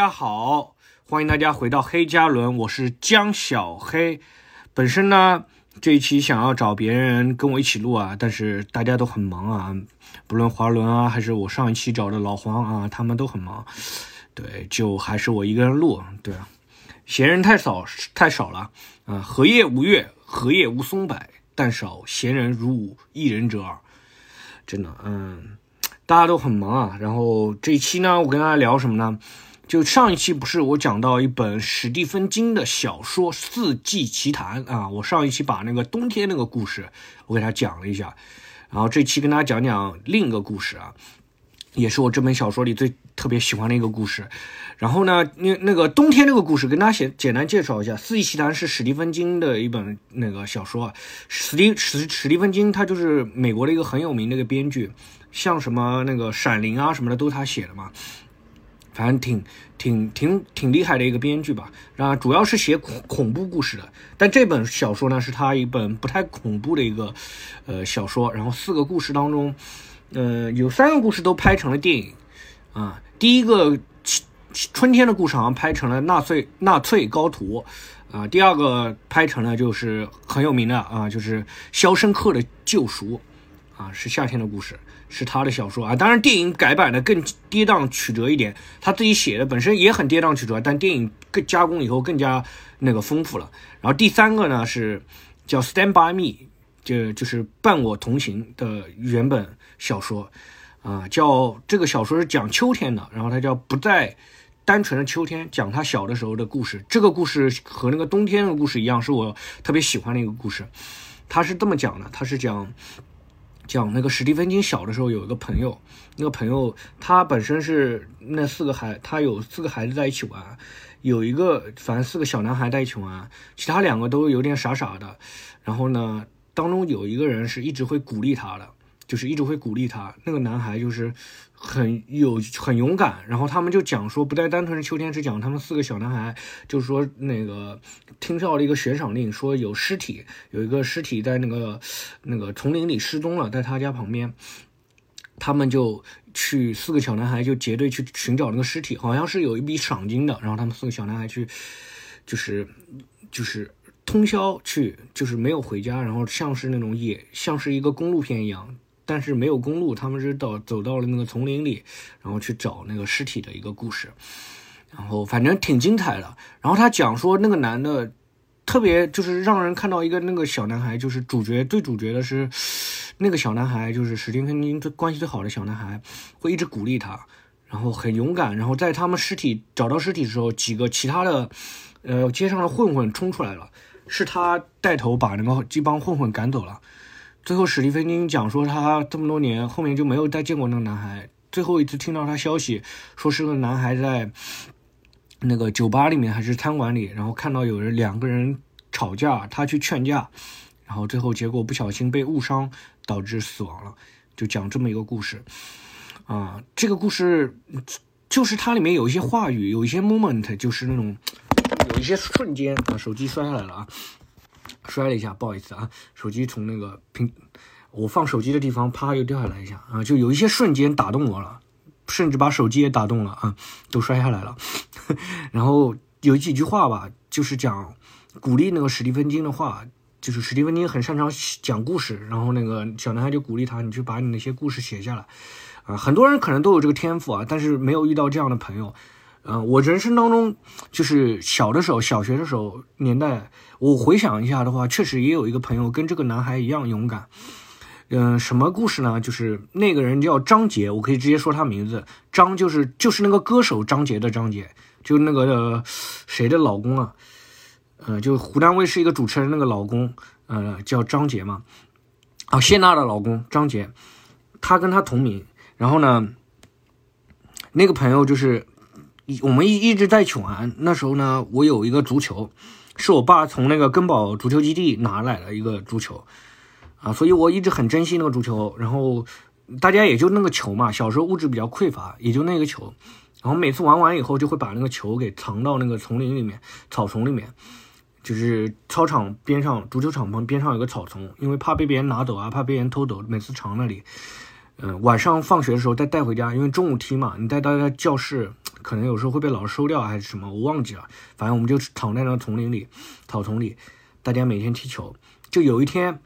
大家好，欢迎大家回到黑加仑，我是江小黑。本身呢，这一期想要找别人跟我一起录啊，但是大家都很忙啊，不论华伦啊，还是我上一期找的老黄啊，他们都很忙。对，就还是我一个人录。对啊，闲人太少太少了啊。荷叶无月，荷叶无松柏，但少闲人如吾一人者耳。真的，嗯。大家都很忙啊，然后这一期呢，我跟大家聊什么呢？就上一期不是我讲到一本史蒂芬金的小说《四季奇谭》啊，我上一期把那个冬天那个故事我给他讲了一下，然后这期跟大家讲讲另一个故事啊，也是我这本小说里最特别喜欢的一个故事。然后呢，那那个冬天那个故事跟大家简简单介绍一下，《四季奇谭》是史蒂芬金的一本那个小说啊，史蒂史史蒂芬金他就是美国的一个很有名的一个编剧。像什么那个《闪灵》啊什么的都是他写的嘛，反正挺挺挺挺厉害的一个编剧吧。然后主要是写恐恐怖故事的，但这本小说呢是他一本不太恐怖的一个呃小说。然后四个故事当中，呃有三个故事都拍成了电影啊。第一个春天的故事好像拍成了纳粹纳粹高徒啊。第二个拍成了就是很有名的啊，就是《肖申克的救赎》啊，是夏天的故事。是他的小说啊，当然电影改版的更跌宕曲折一点，他自己写的本身也很跌宕曲折，但电影更加工以后更加那个丰富了。然后第三个呢是叫《Stand by Me》，就就是伴我同行的原本小说啊，叫这个小说是讲秋天的，然后它叫不再单纯的秋天，讲他小的时候的故事。这个故事和那个冬天的故事一样，是我特别喜欢的一个故事。他是这么讲的，他是讲。讲那个史蒂芬金小的时候有一个朋友，那个朋友他本身是那四个孩，他有四个孩子在一起玩，有一个反正四个小男孩在一起玩，其他两个都有点傻傻的，然后呢，当中有一个人是一直会鼓励他的。就是一直会鼓励他，那个男孩就是很有很勇敢，然后他们就讲说，不再单纯是秋天，是讲他们四个小男孩，就是说那个听到了一个悬赏令，说有尸体，有一个尸体在那个那个丛林里失踪了，在他家旁边，他们就去四个小男孩就结队去寻找那个尸体，好像是有一笔赏金的，然后他们四个小男孩去，就是就是通宵去，就是没有回家，然后像是那种也像是一个公路片一样。但是没有公路，他们是到走到了那个丛林里，然后去找那个尸体的一个故事，然后反正挺精彩的。然后他讲说那个男的特别就是让人看到一个那个小男孩，就是主角对主角的是那个小男孩，就是史蒂芬金最关系最好的小男孩，会一直鼓励他，然后很勇敢。然后在他们尸体找到尸体的时候，几个其他的呃街上的混混冲出来了，是他带头把那个这帮混混赶走了。最后，史蒂芬金讲说，他这么多年后面就没有再见过那个男孩。最后一次听到他消息，说是个男孩在那个酒吧里面还是餐馆里，然后看到有人两个人吵架，他去劝架，然后最后结果不小心被误伤，导致死亡了。就讲这么一个故事啊，这个故事就是它里面有一些话语，有一些 moment，就是那种有一些瞬间啊，手机摔下来了啊。摔了一下，不好意思啊，手机从那个平，我放手机的地方啪又掉下来一下啊，就有一些瞬间打动我了，甚至把手机也打动了啊，都摔下来了。然后有几句话吧，就是讲鼓励那个史蒂芬金的话，就是史蒂芬金很擅长讲故事，然后那个小男孩就鼓励他，你去把你那些故事写下来啊。很多人可能都有这个天赋啊，但是没有遇到这样的朋友。嗯，我人生当中就是小的时候，小学的时候年代，我回想一下的话，确实也有一个朋友跟这个男孩一样勇敢。嗯，什么故事呢？就是那个人叫张杰，我可以直接说他名字，张就是就是那个歌手张杰的张杰，就那个谁的老公啊？呃，就湖南卫视一个主持人那个老公，呃，叫张杰嘛。啊，谢娜的老公张杰，他跟他同名。然后呢，那个朋友就是。我们一一直在一起玩。那时候呢，我有一个足球，是我爸从那个根宝足球基地拿来的一个足球，啊，所以我一直很珍惜那个足球。然后大家也就那个球嘛，小时候物质比较匮乏，也就那个球。然后每次玩完以后，就会把那个球给藏到那个丛林里面、草丛里面，就是操场边上、足球场旁边上有个草丛，因为怕被别人拿走啊，怕被人偷走，每次藏那里。嗯，晚上放学的时候再带回家，因为中午踢嘛，你带到教室。可能有时候会被老师收掉还是什么，我忘记了。反正我们就躺在那个丛林里，草丛里，大家每天踢球。就有一天，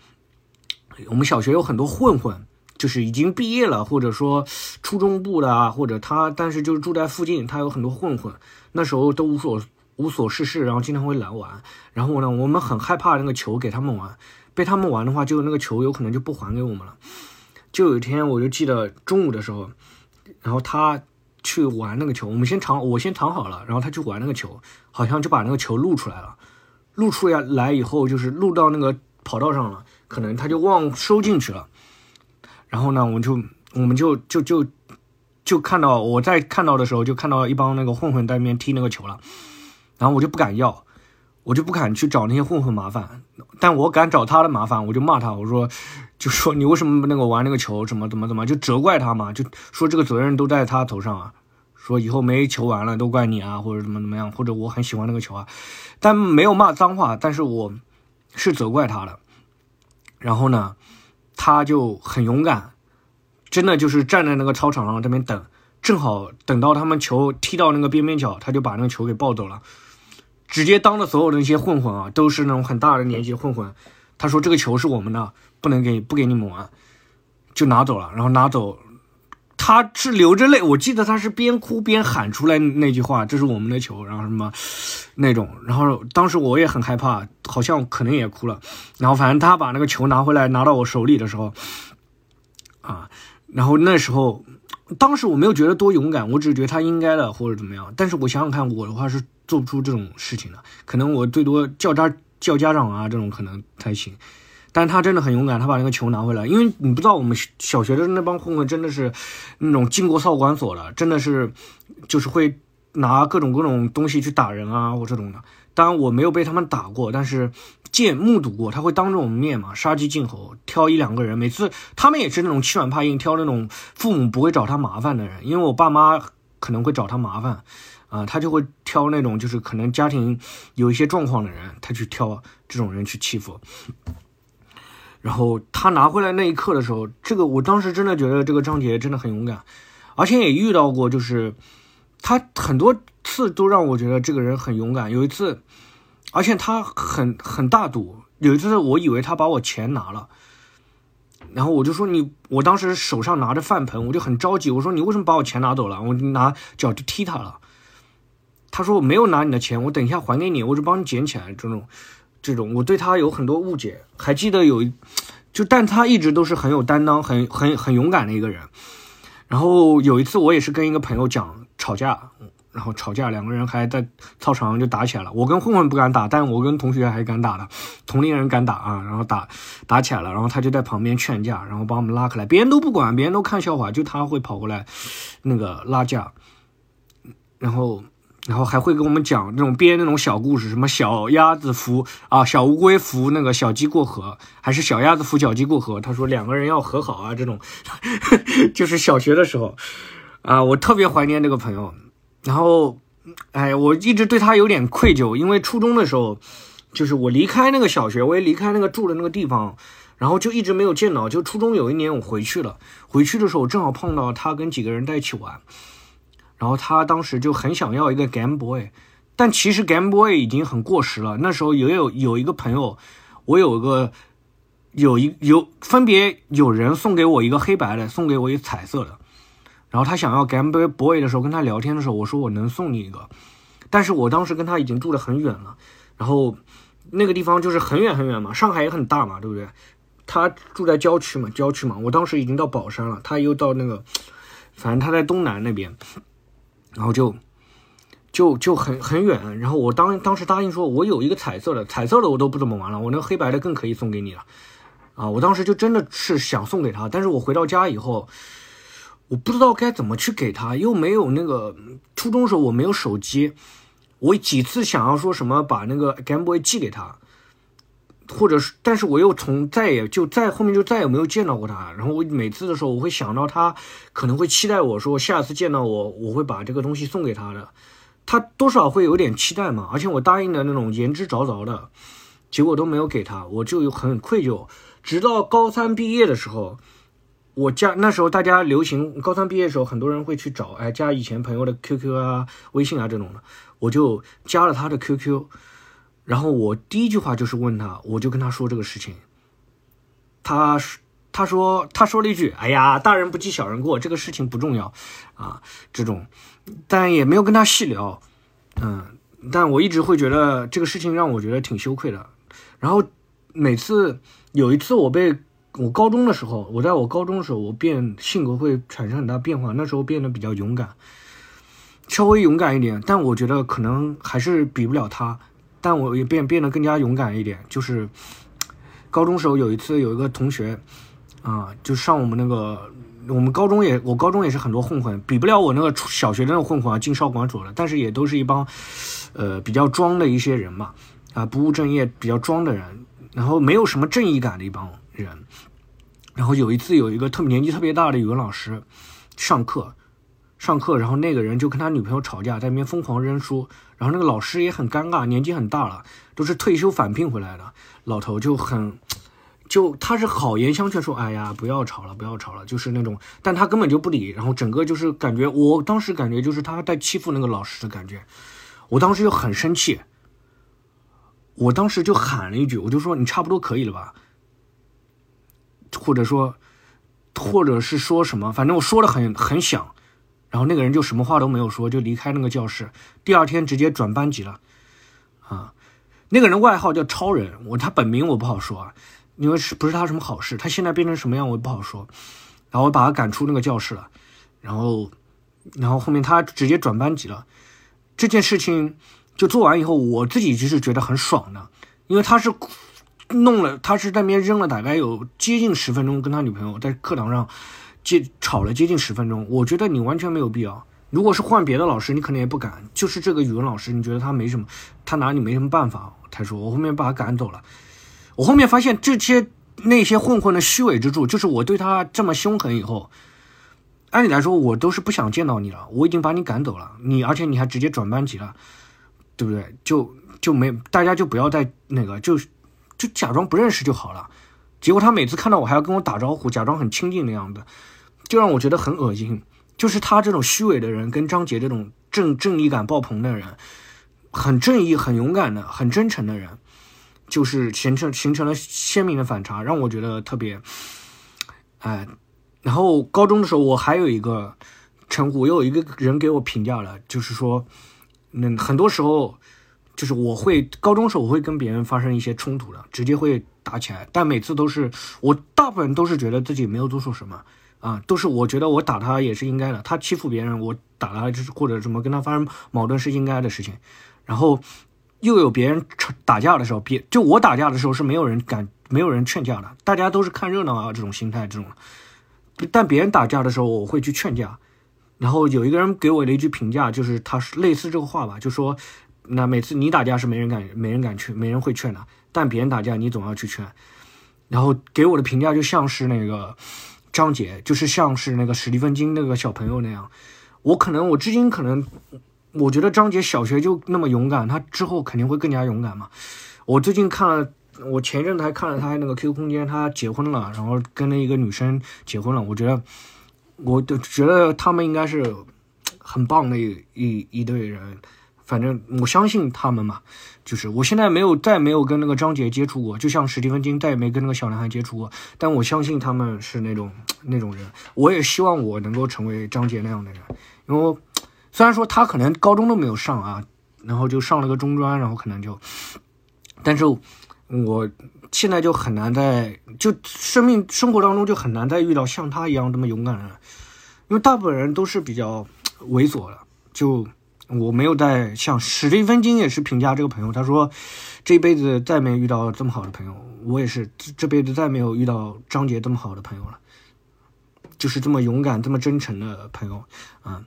我们小学有很多混混，就是已经毕业了，或者说初中部的啊，或者他，但是就是住在附近，他有很多混混。那时候都无所无所事事，然后经常会来玩。然后呢，我们很害怕那个球给他们玩，被他们玩的话，就那个球有可能就不还给我们了。就有一天，我就记得中午的时候，然后他去玩那个球，我们先藏，我先藏好了，然后他去玩那个球，好像就把那个球露出来了，露出来来以后，就是露到那个跑道上了，可能他就忘收进去了。然后呢，我们就我们就就就就看到我在看到的时候，就看到一帮那个混混在那边踢那个球了，然后我就不敢要。我就不敢去找那些混混麻烦，但我敢找他的麻烦，我就骂他，我说，就说你为什么那个玩那个球，怎么怎么怎么，就责怪他嘛，就说这个责任都在他头上啊，说以后没球玩了都怪你啊，或者怎么怎么样，或者我很喜欢那个球啊，但没有骂脏话，但是我是责怪他的。然后呢，他就很勇敢，真的就是站在那个操场上这边等，正好等到他们球踢到那个边边角，他就把那个球给抱走了。直接当着所有的那些混混啊，都是那种很大的年纪混混。他说：“这个球是我们的，不能给不给你们玩，就拿走了。”然后拿走，他是流着泪，我记得他是边哭边喊出来那句话：“这是我们的球。”然后什么那种。然后当时我也很害怕，好像可能也哭了。然后反正他把那个球拿回来拿到我手里的时候，啊，然后那时候。当时我没有觉得多勇敢，我只是觉得他应该的或者怎么样。但是我想想看，我的话是做不出这种事情的，可能我最多叫家叫家长啊，这种可能才行。但他真的很勇敢，他把那个球拿回来，因为你不知道我们小学的那帮混混真的是那种进过少管所的，真的是就是会拿各种各种东西去打人啊或这种的。当然我没有被他们打过，但是。见目睹过，他会当着我们面嘛，杀鸡儆猴，挑一两个人。每次他们也是那种欺软怕硬，挑那种父母不会找他麻烦的人。因为我爸妈可能会找他麻烦，啊，他就会挑那种就是可能家庭有一些状况的人，他去挑这种人去欺负。然后他拿回来那一刻的时候，这个我当时真的觉得这个张杰真的很勇敢，而且也遇到过，就是他很多次都让我觉得这个人很勇敢。有一次。而且他很很大度，有一次我以为他把我钱拿了，然后我就说你，我当时手上拿着饭盆，我就很着急，我说你为什么把我钱拿走了？我拿脚就踢他了。他说我没有拿你的钱，我等一下还给你，我就帮你捡起来。这种这种，我对他有很多误解。还记得有，就但他一直都是很有担当、很很很勇敢的一个人。然后有一次我也是跟一个朋友讲吵架。然后吵架，两个人还在操场上就打起来了。我跟混混不敢打，但我跟同学还敢打的，同龄人敢打啊。然后打打起来了，然后他就在旁边劝架，然后把我们拉开来。别人都不管，别人都看笑话，就他会跑过来那个拉架。然后，然后还会跟我们讲那种编那种小故事，什么小鸭子扶啊，小乌龟扶那个小鸡过河，还是小鸭子扶小鸡过河。他说两个人要和好啊，这种 就是小学的时候啊，我特别怀念那个朋友。然后，哎，我一直对他有点愧疚，因为初中的时候，就是我离开那个小学，我也离开那个住的那个地方，然后就一直没有见到。就初中有一年我回去了，回去的时候正好碰到他跟几个人在一起玩，然后他当时就很想要一个 Game Boy，但其实 Game Boy 已经很过时了。那时候也有有一个朋友，我有个有一有分别有人送给我一个黑白的，送给我一个彩色的。然后他想要 Game Boy 的时候，跟他聊天的时候，我说我能送你一个，但是我当时跟他已经住得很远了，然后那个地方就是很远很远嘛，上海也很大嘛，对不对？他住在郊区嘛，郊区嘛，我当时已经到宝山了，他又到那个，反正他在东南那边，然后就就就很很远，然后我当当时答应说，我有一个彩色的，彩色的我都不怎么玩了，我那黑白的更可以送给你了，啊，我当时就真的是想送给他，但是我回到家以后。我不知道该怎么去给他，又没有那个初中时候我没有手机，我几次想要说什么把那个 Game Boy 寄给他，或者是，但是我又从再也就再后面就再也没有见到过他。然后我每次的时候，我会想到他可能会期待我说下次见到我，我会把这个东西送给他的，他多少会有点期待嘛。而且我答应的那种言之凿凿的，结果都没有给他，我就有很愧疚。直到高三毕业的时候。我加那时候大家流行高三毕业的时候，很多人会去找哎加以前朋友的 QQ 啊、微信啊这种的，我就加了他的 QQ，然后我第一句话就是问他，我就跟他说这个事情，他他说他说了一句，哎呀，大人不计小人过，这个事情不重要啊，这种，但也没有跟他细聊，嗯，但我一直会觉得这个事情让我觉得挺羞愧的，然后每次有一次我被。我高中的时候，我在我高中的时候，我变性格会产生很大变化。那时候变得比较勇敢，稍微勇敢一点。但我觉得可能还是比不了他。但我也变变得更加勇敢一点。就是高中时候有一次，有一个同学啊，就上我们那个，我们高中也，我高中也是很多混混，比不了我那个小学那种混混啊，进少管所了。但是也都是一帮呃比较装的一些人嘛，啊，不务正业、比较装的人，然后没有什么正义感的一帮人。然后有一次，有一个特年纪特别大的语文老师上课，上课，然后那个人就跟他女朋友吵架，在那边疯狂扔书，然后那个老师也很尴尬，年纪很大了，都是退休返聘回来的老头，就很，就他是好言相劝说，哎呀，不要吵了，不要吵了，就是那种，但他根本就不理，然后整个就是感觉，我当时感觉就是他在欺负那个老师的感觉，我当时就很生气，我当时就喊了一句，我就说你差不多可以了吧。或者说，或者是说什么，反正我说的很很响，然后那个人就什么话都没有说，就离开那个教室。第二天直接转班级了，啊，那个人外号叫超人，我他本名我不好说啊，因为是不是他什么好事，他现在变成什么样我也不好说。然后我把他赶出那个教室了，然后，然后后面他直接转班级了。这件事情就做完以后，我自己就是觉得很爽的，因为他是。弄了，他是在那边扔了大概有接近十分钟，跟他女朋友在课堂上接吵了接近十分钟。我觉得你完全没有必要。如果是换别的老师，你可能也不敢。就是这个语文老师，你觉得他没什么，他拿你没什么办法。他说我后面把他赶走了。我后面发现这些那些混混的虚伪之处，就是我对他这么凶狠以后，按理来说我都是不想见到你了。我已经把你赶走了，你而且你还直接转班级了，对不对？就就没大家就不要再那个就是。就假装不认识就好了，结果他每次看到我还要跟我打招呼，假装很亲近的样子，就让我觉得很恶心。就是他这种虚伪的人，跟张杰这种正正义感爆棚的人，很正义、很勇敢的、很真诚的人，就是形成形成了鲜明的反差，让我觉得特别，哎。然后高中的时候，我还有一个称呼，又有一个人给我评价了，就是说，嗯，很多时候。就是我会高中时候我会跟别人发生一些冲突的，直接会打起来，但每次都是我大部分都是觉得自己没有做错什么啊，都是我觉得我打他也是应该的，他欺负别人我打他就是或者什么跟他发生矛盾是应该的事情，然后又有别人吵打架的时候，别就我打架的时候是没有人敢没有人劝架的，大家都是看热闹啊这种心态这种，但别人打架的时候我会去劝架，然后有一个人给我的一句评价就是他是类似这个话吧，就说。那每次你打架是没人敢，没人敢劝，没人会劝的。但别人打架，你总要去劝。然后给我的评价就像是那个张杰，就是像是那个史蒂芬金那个小朋友那样。我可能我至今可能，我觉得张杰小学就那么勇敢，他之后肯定会更加勇敢嘛。我最近看了，我前一阵子还看了他那个 QQ 空间，他结婚了，然后跟了一个女生结婚了。我觉得，我就觉得他们应该是很棒的一一一对人。反正我相信他们嘛，就是我现在没有再没有跟那个张杰接触过，就像史蒂芬金再也没跟那个小男孩接触过，但我相信他们是那种那种人，我也希望我能够成为张杰那样的人，因为虽然说他可能高中都没有上啊，然后就上了个中专，然后可能就，但是我现在就很难在就生命生活当中就很难再遇到像他一样这么勇敢的人，因为大部分人都是比较猥琐的，就。我没有在像史蒂芬金也是评价这个朋友，他说这辈子再没遇到这么好的朋友。我也是这辈子再没有遇到张杰这么好的朋友了，就是这么勇敢、这么真诚的朋友。嗯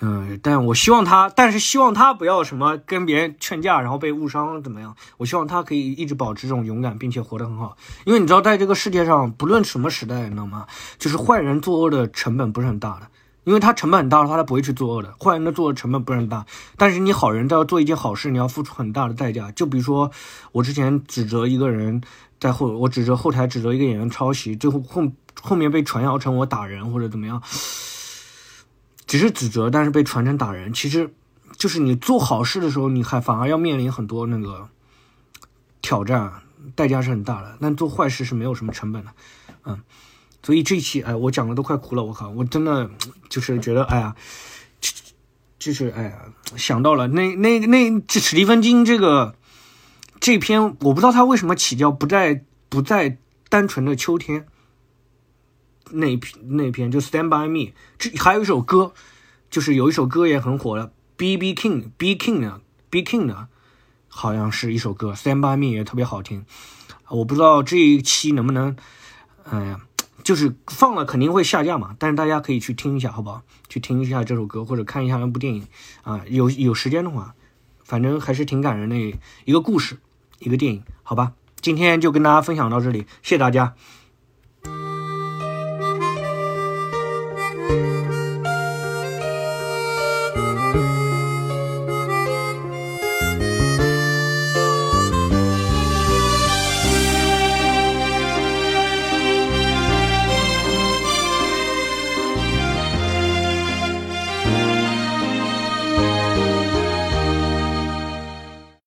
嗯，但我希望他，但是希望他不要什么跟别人劝架，然后被误伤怎么样？我希望他可以一直保持这种勇敢，并且活得很好。因为你知道，在这个世界上，不论什么时代，你知道吗？就是坏人作恶的成本不是很大的。因为他成本很大的话，他不会去作恶的。坏人的作恶成本不是很大，但是你好人都要做一件好事，你要付出很大的代价。就比如说，我之前指责一个人在后，我指责后台指责一个演员抄袭，最后后后面被传谣成我打人或者怎么样，只是指责，但是被传成打人。其实，就是你做好事的时候，你还反而要面临很多那个挑战，代价是很大的。但做坏事是没有什么成本的，嗯。所以这一期哎，我讲的都快哭了，我靠，我真的 就是觉得哎呀，就是哎呀，想到了那那那这史蒂芬金这个这篇，我不知道他为什么起叫不再不再单纯的秋天那篇那篇就 Stand by Me，这还有一首歌，就是有一首歌也很火的 B B King B King 的 B King 的，好像是一首歌 Stand by Me 也特别好听，我不知道这一期能不能，哎呀。就是放了肯定会下架嘛，但是大家可以去听一下，好不好？去听一下这首歌或者看一下那部电影啊，有有时间的话，反正还是挺感人的一个故事，一个电影，好吧？今天就跟大家分享到这里，谢谢大家。